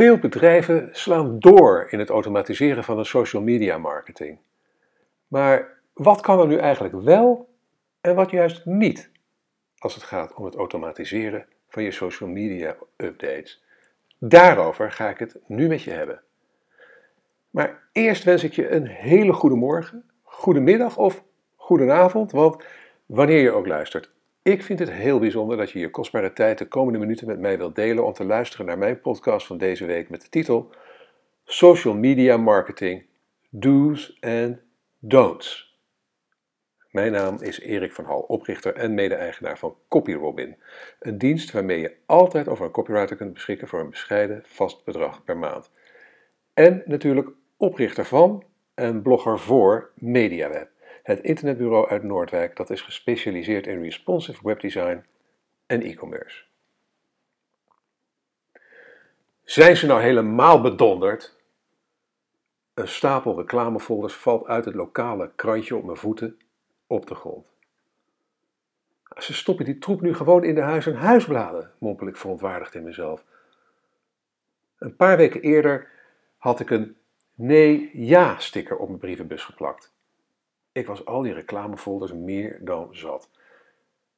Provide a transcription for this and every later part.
Veel bedrijven slaan door in het automatiseren van de social media marketing. Maar wat kan er nu eigenlijk wel en wat juist niet als het gaat om het automatiseren van je social media updates? Daarover ga ik het nu met je hebben. Maar eerst wens ik je een hele goede morgen, goede middag of goedenavond, want wanneer je ook luistert. Ik vind het heel bijzonder dat je je kostbare tijd de komende minuten met mij wilt delen om te luisteren naar mijn podcast van deze week met de titel Social Media Marketing Do's and Don'ts. Mijn naam is Erik van Hal, oprichter en mede-eigenaar van CopyRobin, een dienst waarmee je altijd over een copywriter kunt beschikken voor een bescheiden vast bedrag per maand. En natuurlijk oprichter van en blogger voor MediaWeb het internetbureau uit Noordwijk dat is gespecialiseerd in responsive webdesign en e-commerce. Zijn ze nou helemaal bedonderd? Een stapel reclamefolders valt uit het lokale krantje op mijn voeten op de grond. Ze stoppen die troep nu gewoon in de huis- en huisbladen, mompel ik verontwaardigd in mezelf. Een paar weken eerder had ik een nee-ja-sticker op mijn brievenbus geplakt. Ik was al die reclamefolders meer dan zat.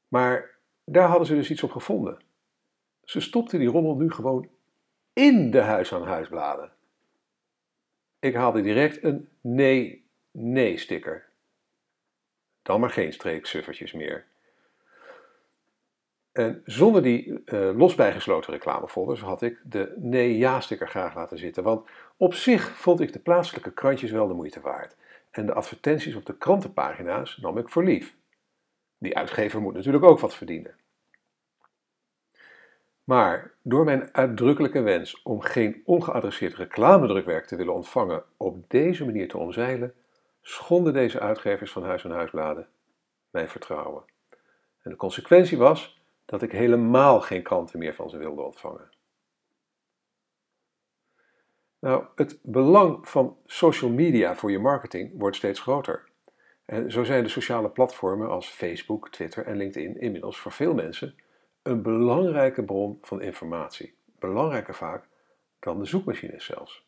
Maar daar hadden ze dus iets op gevonden. Ze stopten die rommel nu gewoon in de huis-aan-huisbladen. Ik haalde direct een nee-nee-sticker. Dan maar geen streeksuffertjes meer. En zonder die uh, los bijgesloten reclamefolders had ik de nee-ja-sticker graag laten zitten. Want op zich vond ik de plaatselijke krantjes wel de moeite waard en de advertenties op de krantenpagina's nam ik voor lief. Die uitgever moet natuurlijk ook wat verdienen. Maar door mijn uitdrukkelijke wens om geen ongeadresseerd reclamedrukwerk te willen ontvangen op deze manier te omzeilen, schonden deze uitgevers van Huis en Huisbladen mijn vertrouwen. En de consequentie was dat ik helemaal geen kranten meer van ze wilde ontvangen. Nou, het belang van social media voor je marketing wordt steeds groter. En zo zijn de sociale platformen als Facebook, Twitter en LinkedIn inmiddels voor veel mensen een belangrijke bron van informatie. Belangrijker vaak dan de zoekmachines zelfs.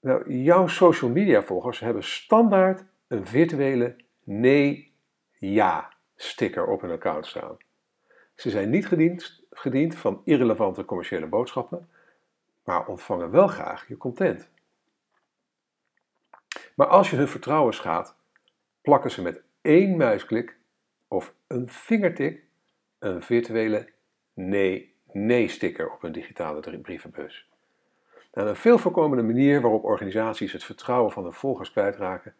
Nou, jouw social media volgers hebben standaard een virtuele nee-ja sticker op hun account staan. Ze zijn niet gediend, gediend van irrelevante commerciële boodschappen maar ontvangen wel graag je content. Maar als je hun vertrouwen schaadt, plakken ze met één muisklik of een vingertik een virtuele nee-nee-sticker op een digitale brievenbus. Nou, een veel voorkomende manier waarop organisaties het vertrouwen van hun volgers kwijtraken,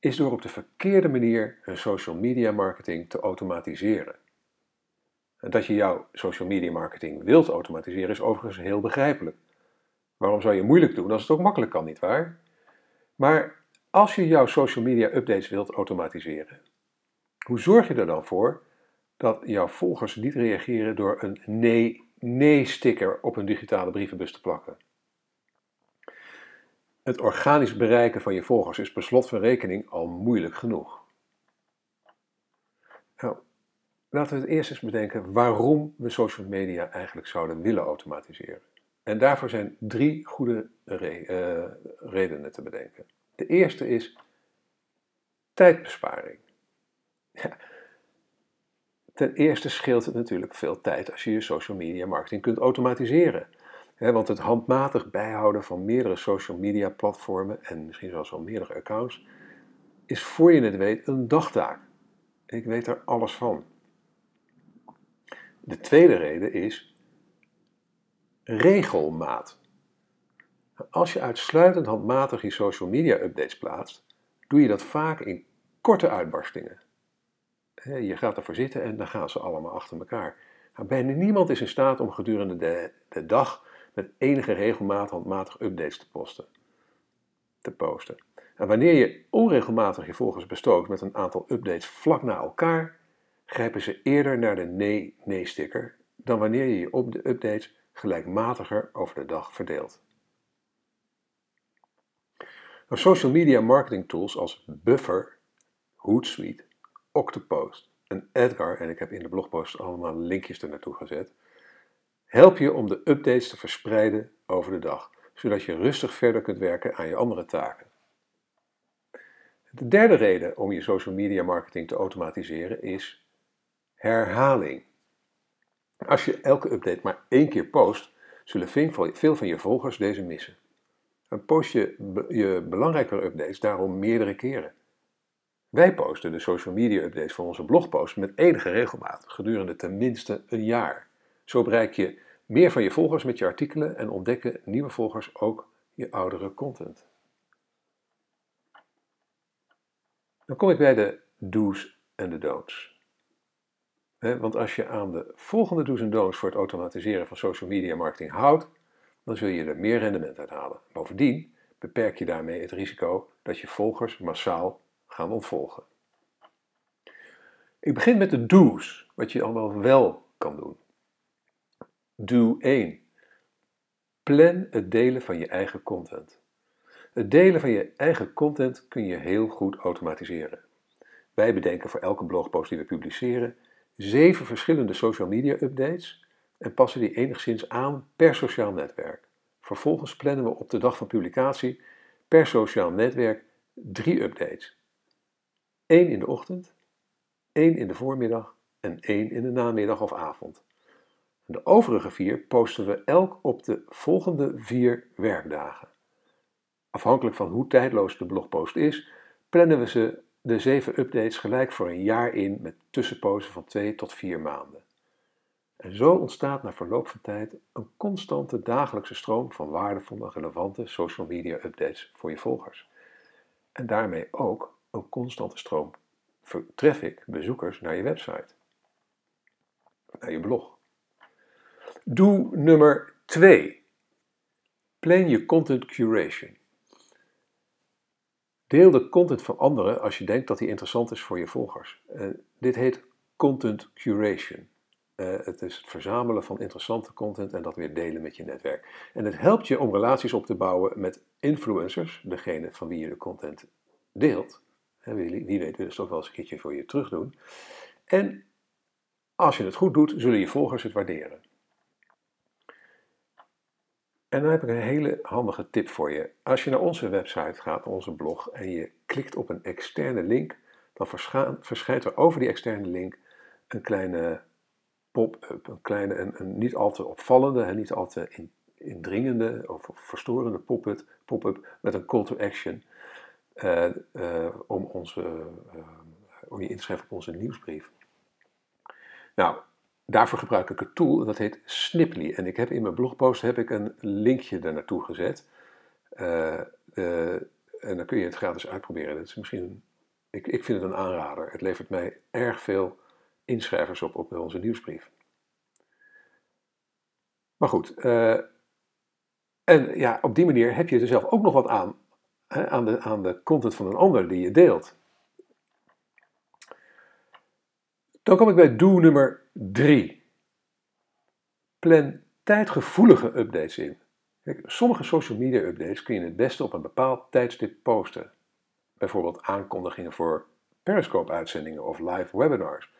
is door op de verkeerde manier hun social media marketing te automatiseren. Dat je jouw social media marketing wilt automatiseren is overigens heel begrijpelijk. Waarom zou je moeilijk doen als het ook makkelijk kan, nietwaar? Maar als je jouw social media updates wilt automatiseren, hoe zorg je er dan voor dat jouw volgers niet reageren door een nee-nee-sticker op een digitale brievenbus te plakken? Het organisch bereiken van je volgers is per slot van rekening al moeilijk genoeg. Nou, laten we het eerst eens bedenken waarom we social media eigenlijk zouden willen automatiseren. En daarvoor zijn drie goede eh, redenen te bedenken. De eerste is tijdbesparing. Ja. Ten eerste scheelt het natuurlijk veel tijd als je je social media marketing kunt automatiseren. want het handmatig bijhouden van meerdere social media platformen en misschien zelfs wel meerdere accounts is voor je het weet een dagtaak. Ik weet er alles van. De tweede reden is regelmaat. Als je uitsluitend handmatig je social media updates plaatst, doe je dat vaak in korte uitbarstingen. Je gaat ervoor zitten en dan gaan ze allemaal achter elkaar. Nou, bijna niemand is in staat om gedurende de, de dag met enige regelmaat handmatig updates te posten. Te posten. En wanneer je onregelmatig je volgers bestookt met een aantal updates vlak na elkaar, grijpen ze eerder naar de nee-nee-sticker dan wanneer je je op de updates gelijkmatiger over de dag verdeeld. Nou, social media marketing tools als Buffer, Hootsuite, Octopost en Edgar, en ik heb in de blogpost allemaal linkjes er naartoe gezet, help je om de updates te verspreiden over de dag, zodat je rustig verder kunt werken aan je andere taken. De derde reden om je social media marketing te automatiseren is herhaling. Als je elke update maar één keer post, zullen veel van je volgers deze missen. Dan post je je belangrijkere updates daarom meerdere keren. Wij posten de social media updates van onze blogpost met enige regelmaat gedurende tenminste een jaar. Zo bereik je meer van je volgers met je artikelen en ontdekken nieuwe volgers ook je oudere content. Dan kom ik bij de do's en de don'ts. Want als je aan de volgende do's en don'ts voor het automatiseren van social media marketing houdt, dan zul je er meer rendement uit halen. Bovendien beperk je daarmee het risico dat je volgers massaal gaan ontvolgen. Ik begin met de do's, wat je allemaal wel kan doen. Do 1. Plan het delen van je eigen content. Het delen van je eigen content kun je heel goed automatiseren. Wij bedenken voor elke blogpost die we publiceren zeven verschillende social media updates en passen die enigszins aan per sociaal netwerk. Vervolgens plannen we op de dag van publicatie per sociaal netwerk drie updates. Eén in de ochtend, één in de voormiddag en één in de namiddag of avond. De overige vier posten we elk op de volgende vier werkdagen. Afhankelijk van hoe tijdloos de blogpost is, plannen we ze de zeven updates gelijk voor een jaar in met tussenpozen van twee tot vier maanden. En zo ontstaat na verloop van tijd een constante dagelijkse stroom van waardevolle en relevante social media updates voor je volgers. En daarmee ook een constante stroom traffic, bezoekers naar je website, naar je blog. Doe nummer 2. Plan je content curation. Deel de content van anderen als je denkt dat die interessant is voor je volgers. Uh, dit heet content curation. Uh, het is het verzamelen van interessante content en dat weer delen met je netwerk. En het helpt je om relaties op te bouwen met influencers, degene van wie je de content deelt. wie, wie weet willen ze toch wel eens een keertje voor je terugdoen. En als je het goed doet, zullen je volgers het waarderen. En dan heb ik een hele handige tip voor je. Als je naar onze website gaat, onze blog, en je klikt op een externe link, dan verschijnt er over die externe link een kleine pop-up, een kleine en een niet al te opvallende en niet al te indringende of verstorende pop-up pop met een call to action uh, uh, om, onze, uh, om je in te schrijven op onze nieuwsbrief. Nou, daarvoor gebruik ik een tool, dat heet Sniply. En ik heb in mijn blogpost heb ik een linkje daar naartoe gezet. Uh, uh, en dan kun je het gratis uitproberen. Dat is misschien, ik, ik vind het een aanrader. Het levert mij erg veel inschrijvers op op onze nieuwsbrief. Maar goed, uh, en ja, op die manier heb je er zelf ook nog wat aan, hè, aan, de, aan de content van een ander die je deelt. Dan kom ik bij doel nummer 3. Plan tijdgevoelige updates in. Kijk, sommige social media updates kun je het beste op een bepaald tijdstip posten. Bijvoorbeeld aankondigingen voor Periscope-uitzendingen of live webinars.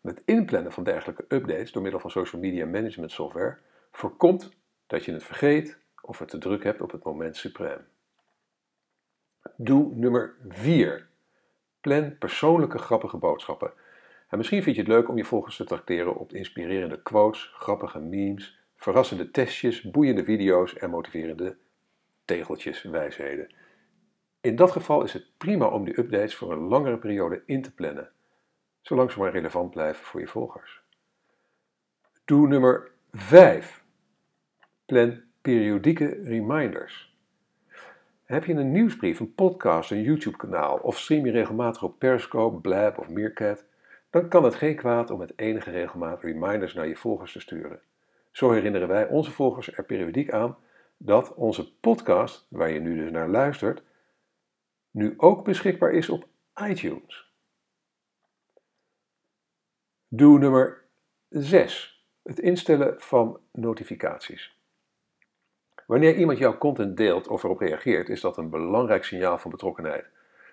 Met inplannen van dergelijke updates door middel van social media management software voorkomt dat je het vergeet of het te druk hebt op het moment suprem. Doe nummer 4. Plan persoonlijke grappige boodschappen en misschien vind je het leuk om je volgers te tracteren op inspirerende quotes, grappige memes, verrassende testjes, boeiende video's en motiverende tegeltjes, wijsheden. In dat geval is het prima om die updates voor een langere periode in te plannen, zolang ze maar relevant blijven voor je volgers. Doe nummer 5. Plan periodieke reminders. Heb je een nieuwsbrief, een podcast, een YouTube-kanaal of stream je regelmatig op Periscope, Blab of Meerkat? Dan kan het geen kwaad om met enige regelmaat reminders naar je volgers te sturen. Zo herinneren wij onze volgers er periodiek aan dat onze podcast, waar je nu dus naar luistert, nu ook beschikbaar is op iTunes. Doe nummer 6. Het instellen van notificaties. Wanneer iemand jouw content deelt of erop reageert, is dat een belangrijk signaal van betrokkenheid.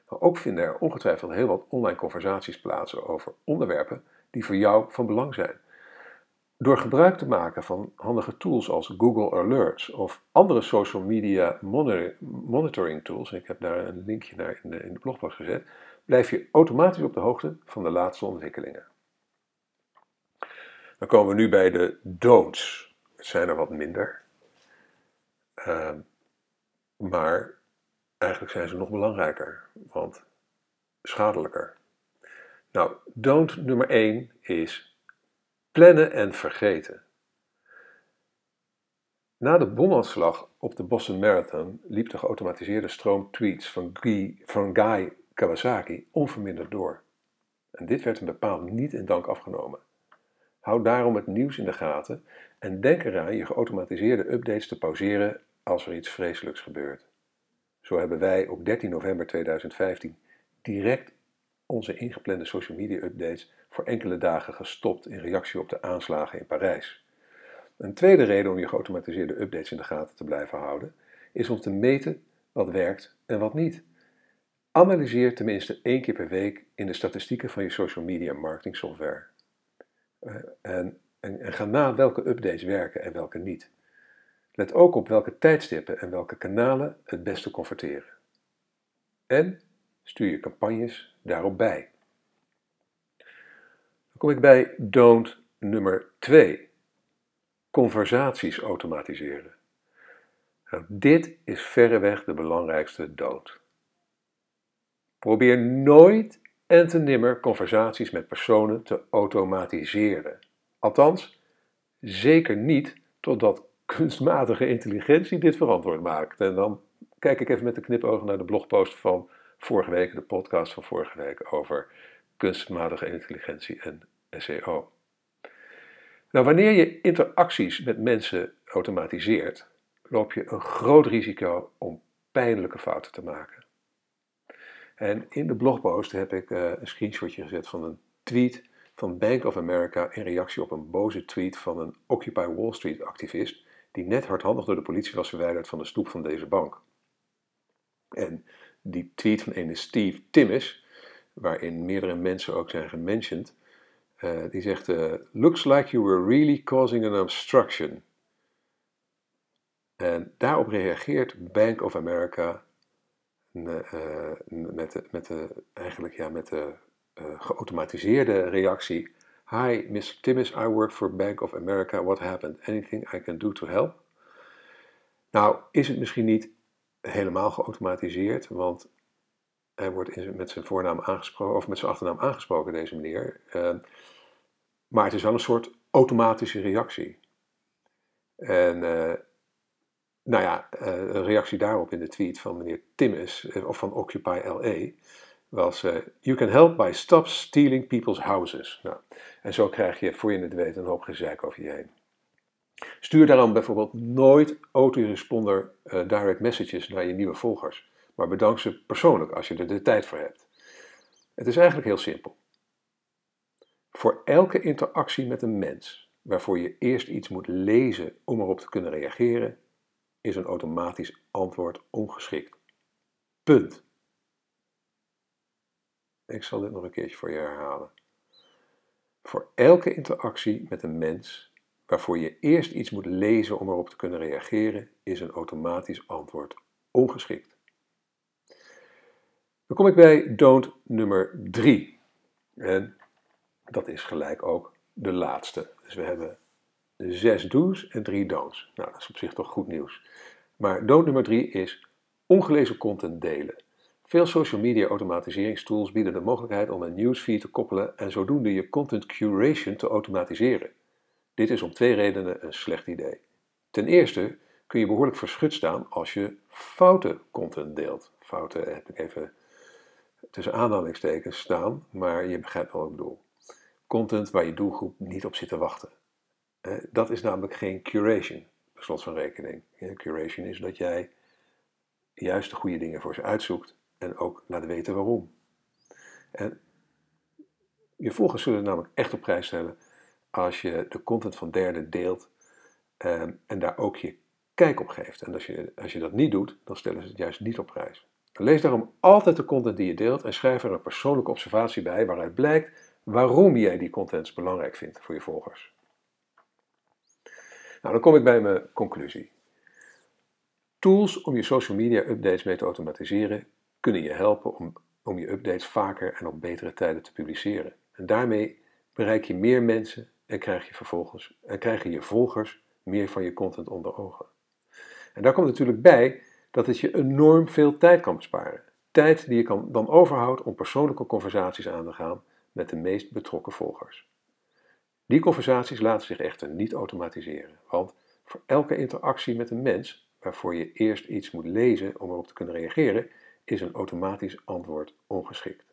Maar ook vinden er ongetwijfeld heel wat online conversaties plaats over onderwerpen die voor jou van belang zijn. Door gebruik te maken van handige tools als Google Alerts of andere social media monitoring tools, ik heb daar een linkje naar in de, blogpost gezet, blijf je automatisch op de hoogte van de laatste ontwikkelingen. Dan komen we nu bij de don'ts. Het zijn er wat minder. Uh, maar eigenlijk zijn ze nog belangrijker, want schadelijker. Nou, don't nummer 1 is plannen en vergeten. Na de bomaanslag op de Boston Marathon liep de geautomatiseerde stroom tweets van Guy, Kawasaki onverminderd door. En dit werd hem bepaald niet in dank afgenomen. Houd daarom het nieuws in de gaten en denk eraan je geautomatiseerde updates te pauzeren als er iets vreselijks gebeurt. Zo hebben wij op 13 november 2015 direct onze ingeplande social media updates voor enkele dagen gestopt in reactie op de aanslagen in Parijs. Een tweede reden om je geautomatiseerde updates in de gaten te blijven houden is om te meten wat werkt en wat niet. Analyseer tenminste één keer per week in de statistieken van je social media marketing software. Eh, en, en, en ga na welke updates werken en welke niet. Let ook op welke tijdstippen en welke kanalen het beste converteren. En stuur je campagnes daarop bij. Dan kom ik bij don't nummer 2. Conversaties automatiseren. Nou, dit is verreweg de belangrijkste don't. Probeer nooit en te nimmer conversaties met personen te automatiseren. Althans, zeker niet totdat kunstmatige intelligentie dit verantwoord maakt. En dan kijk ik even met de knipogen naar de blogpost van vorige week, de podcast van vorige week over kunstmatige intelligentie en SEO. Nou, wanneer je interacties met mensen automatiseert, loop je een groot risico om pijnlijke fouten te maken. En in de blogpost heb ik uh, een screenshotje gezet van een tweet van Bank of America in reactie op een boze tweet van een Occupy Wall Street activist die net hardhandig door de politie was verwijderd van de stoep van deze bank. En die tweet van een Steve Timmis, waarin meerdere mensen ook zijn gementiond, uh, die zegt: uh, Looks like you were really causing an obstruction. En daarop reageert Bank of America uh, met, de, met, de, eigenlijk, ja, met de geautomatiseerde reactie: Hi, Mr. Timmis, I work for Bank of America. What happened? Anything I can do to help? Nou, is het misschien niet helemaal geautomatiseerd, want hij wordt met zijn voornaam aangesproken, of met zijn achternaam aangesproken, deze meneer. Uh, maar het is wel een soort automatische reactie. En uh, nou ja, uh, een reactie daarop in de tweet van meneer Timmis, eh, of van Occupy LA, was: You can help by stop stealing people's houses. Nou, en zo krijg je, voor je het weet, een hoop gezeik over je heen. Stuur daarom bijvoorbeeld nooit autoresponder uh, direct messages naar je nieuwe volgers, maar bedank ze persoonlijk als je er de tijd voor hebt. Het is eigenlijk heel simpel. Voor elke interactie met een mens waarvoor je eerst iets moet lezen om erop te kunnen reageren, is een automatisch antwoord ongeschikt. Punt. Ik zal dit nog een keertje voor je herhalen. Voor elke interactie met een mens waarvoor je eerst iets moet lezen om erop te kunnen reageren, is een automatisch antwoord ongeschikt. Dan kom ik bij don't nummer 3. En dat is gelijk ook de laatste. Dus we hebben zes do's en drie don'ts. Nou, dat is op zich toch goed nieuws. Maar don't nummer 3 is ongelezen content delen. Veel social media automatiseringstools bieden de mogelijkheid om een newsfeed te koppelen en zodoende je content curation te automatiseren. Dit is om twee redenen een slecht idee. Ten eerste kun je behoorlijk verschut staan als je foute content deelt. Fouten heb ik even tussen aanhalingstekens staan, maar je begrijpt wel wat ik bedoel. Content waar je doelgroep niet op zit te wachten. Dat is namelijk geen curation, slot van rekening. Curation is dat jij juist de goede dingen voor ze uitzoekt en ook laat weten waarom. En je volgers zullen namelijk echt op prijs stellen als je de content van derden deelt ehm, en daar ook je kijk op geeft. En als je, als je dat niet doet, dan stellen ze het juist niet op prijs. Lees daarom altijd de content die je deelt en schrijf er een persoonlijke observatie bij waaruit blijkt waarom jij die content belangrijk vindt voor je volgers. Nou, dan kom ik bij mijn conclusie. Tools om je social media updates mee te automatiseren kunnen je helpen om, om je updates vaker en op betere tijden te publiceren. En daarmee bereik je meer mensen en krijg je vervolgens en krijgen je volgers meer van je content onder ogen. En daar komt natuurlijk bij dat het je enorm veel tijd kan besparen. Tijd die je kan, dan overhoudt om persoonlijke conversaties aan te gaan met de meest betrokken volgers. Die conversaties laten zich echter niet automatiseren, want voor elke interactie met een mens waarvoor je eerst iets moet lezen om erop te kunnen reageren, is een automatisch antwoord ongeschikt.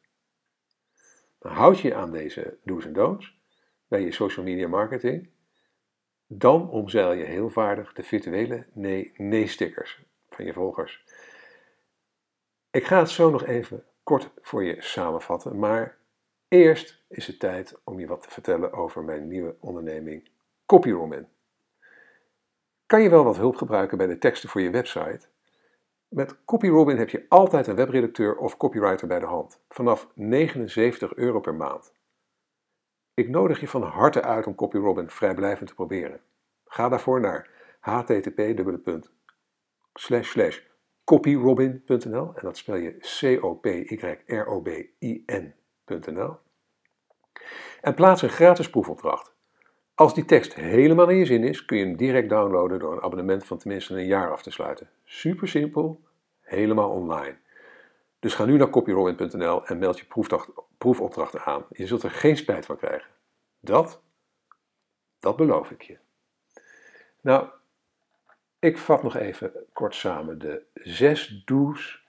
Dan houd je je aan deze do's en don'ts bij je social media marketing, dan omzeil je heel vaardig de virtuele nee-nee-stickers van je volgers. Ik ga het zo nog even kort voor je samenvatten, maar eerst is het tijd om je wat te vertellen over mijn nieuwe onderneming CopyRoman. Kan je wel wat hulp gebruiken bij de teksten voor je website? Met CopyRobin heb je altijd een webredacteur of copywriter bij de hand, vanaf 79 euro per maand. Ik nodig je van harte uit om CopyRobin vrijblijvend te proberen. Ga daarvoor naar http://copyrobin.nl en dat spel je C-O-P-Y-R-O-B-I-N.nl en plaats een gratis proefopdracht. Als die tekst helemaal in je zin is, kun je hem direct downloaden door een abonnement van tenminste een jaar af te sluiten. Super simpel, helemaal online. Dus ga nu naar copyrobin.nl en meld je proefopdrachten aan. Je zult er geen spijt van krijgen. Dat, dat beloof ik je. Nou, ik vat nog even kort samen de zes do's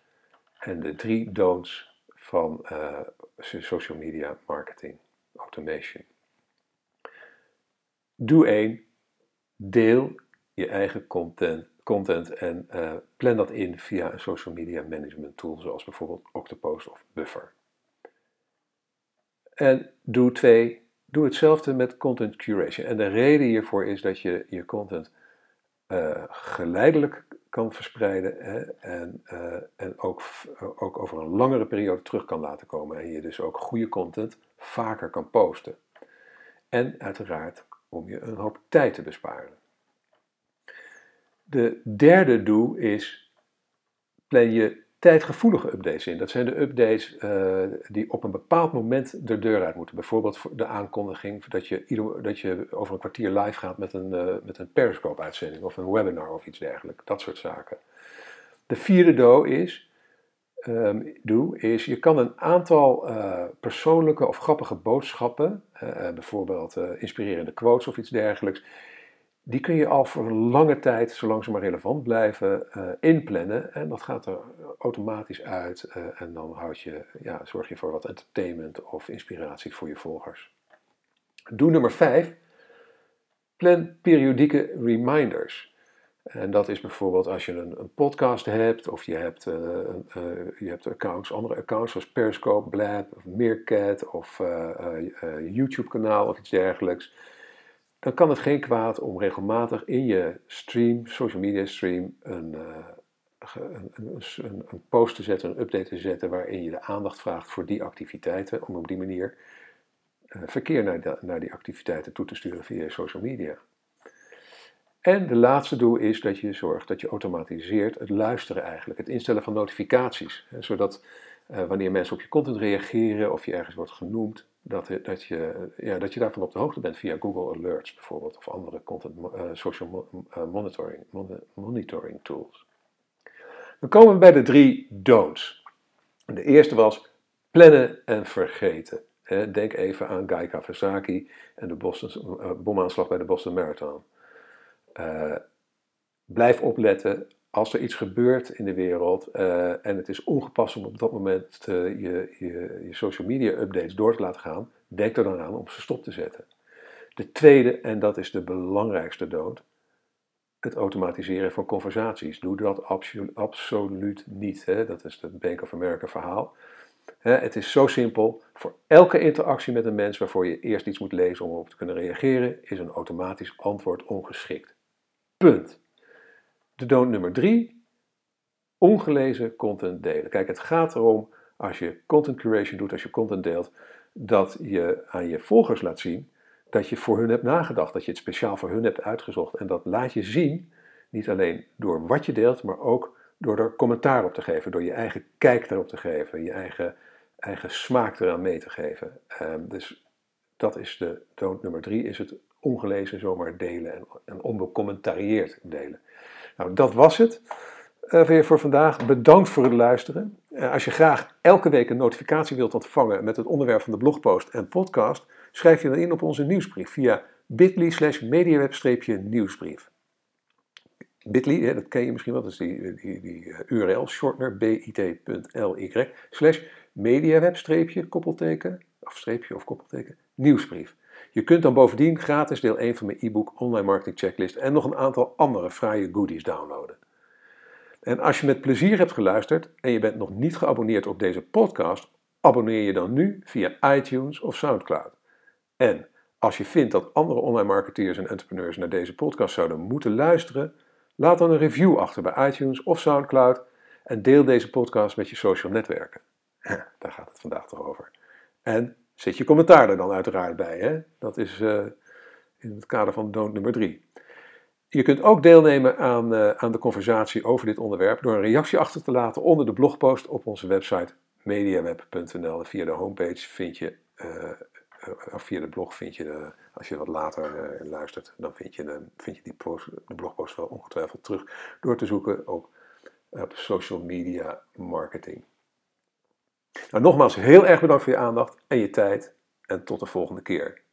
en de drie don'ts van uh, social media marketing automation. Doe 1. Deel je eigen content, content en uh, plan dat in via een social media management tool zoals bijvoorbeeld Octopost of Buffer. En doe 2. Doe hetzelfde met content curation. En de reden hiervoor is dat je je content uh, geleidelijk kan verspreiden hè, en, uh, en ook, ook over een langere periode terug kan laten komen. En je dus ook goede content vaker kan posten. En uiteraard om je een hoop tijd te besparen. De derde doel is plan je tijdgevoelige updates in. Dat zijn de updates uh, die op een bepaald moment de deur uit moeten. Bijvoorbeeld de aankondiging dat je, dat je over een kwartier live gaat met een, uh, met een Periscope-uitzending of een webinar of iets dergelijks. Dat soort zaken. De vierde do is, um, doe, is je kan een aantal uh, persoonlijke of grappige boodschappen, bijvoorbeeld inspirerende quotes of iets dergelijks, die kun je al voor een lange tijd, zolang ze maar relevant blijven, inplannen. En dat gaat er automatisch uit. En dan houd je, ja, zorg je voor wat entertainment of inspiratie voor je volgers. Doe nummer 5. Plan periodieke reminders. En dat is bijvoorbeeld als je een, een podcast hebt of je hebt, uh, je hebt accounts, andere accounts zoals Periscope, Blab of Meerkat of YouTube kanaal of iets dergelijks dan kan het geen kwaad om regelmatig in je stream, social media stream, een, een, een, een, post te zetten, een update te zetten waarin je de aandacht vraagt voor die activiteiten, om op die manier verkeer naar, naar die activiteiten toe te sturen via social media. En de laatste doel is dat je zorgt dat je automatiseert het luisteren eigenlijk, het instellen van notificaties, hè, zodat uh, wanneer mensen op je content reageren of je ergens wordt genoemd, dat, dat, je, ja, dat je daarvan op de hoogte bent via Google Alerts bijvoorbeeld of andere content uh, social uh, monitoring, monitoring tools. Dan komen we bij de drie don'ts. De eerste was plannen en vergeten. Denk even aan Guy Kawasaki en de Boston, bomaanslag bij de Boston Marathon. Blijf opletten als er iets gebeurt in de wereld uh, en het is ongepast om op dat moment uh, je, je, je, social media updates door te laten gaan, denk er dan aan om ze stop te zetten. De tweede, en dat is de belangrijkste dood, het automatiseren van conversaties. Doe dat absolu absoluut niet. Hè? Dat is het Bank of America verhaal. Hè, het is zo simpel. Voor elke interactie met een mens waarvoor je eerst iets moet lezen om erop te kunnen reageren, is een automatisch antwoord ongeschikt. Punt. De don't nummer drie, ongelezen content delen. Kijk, het gaat erom, als je content curation doet, als je content deelt, dat je aan je volgers laat zien dat je voor hun hebt nagedacht, dat je het speciaal voor hun hebt uitgezocht. En dat laat je zien, niet alleen door wat je deelt, maar ook door er commentaar op te geven, door je eigen kijk erop te geven, je eigen, eigen smaak eraan mee te geven. Um, dus dat is de toon nummer drie, is het ongelezen zomaar delen en, en onbecommentarieerd delen. Nou, dat was het uh, weer voor vandaag. Bedankt voor het luisteren. Uh, als je graag elke week een notificatie wilt ontvangen met het onderwerp van de blogpost en podcast, schrijf je dan in op onze nieuwsbrief via bit.ly slash mediaweb-nieuwsbrief. Bit.ly, dat ken je misschien wel, dat is die, die, die uh, URL, shortener, bit.ly slash mediaweb-koppelteken, of streepje of koppelteken, nieuwsbrief. Je kunt dan bovendien gratis deel 1 van mijn e-book Online Marketing Checklist en nog een aantal andere fraaie goodies downloaden. En als je met plezier hebt geluisterd en je bent nog niet geabonneerd op deze podcast, abonneer je dan nu via iTunes of SoundCloud. En als je vindt dat andere online marketeers en entrepreneurs naar deze podcast zouden moeten luisteren, laat dan een review achter bij iTunes of SoundCloud en deel deze podcast met je social netwerken. Daar gaat het vandaag toch over. En zet je commentaar er dan uiteraard bij. Hè? Dat is uh, in het kader van don't nummer 3. Je kunt ook deelnemen aan, uh, aan de conversatie over dit onderwerp door een reactie achter te laten onder de blogpost op onze website mediaweb.nl. Via de homepage vind je, uh, of via de blog vind je, als je wat later luistert, dan vind je, vind je die post, de blogpost wel ongetwijfeld terug door te zoeken op, op social media marketing. Nou, nogmaals heel erg bedankt voor je aandacht en je tijd en tot de volgende keer.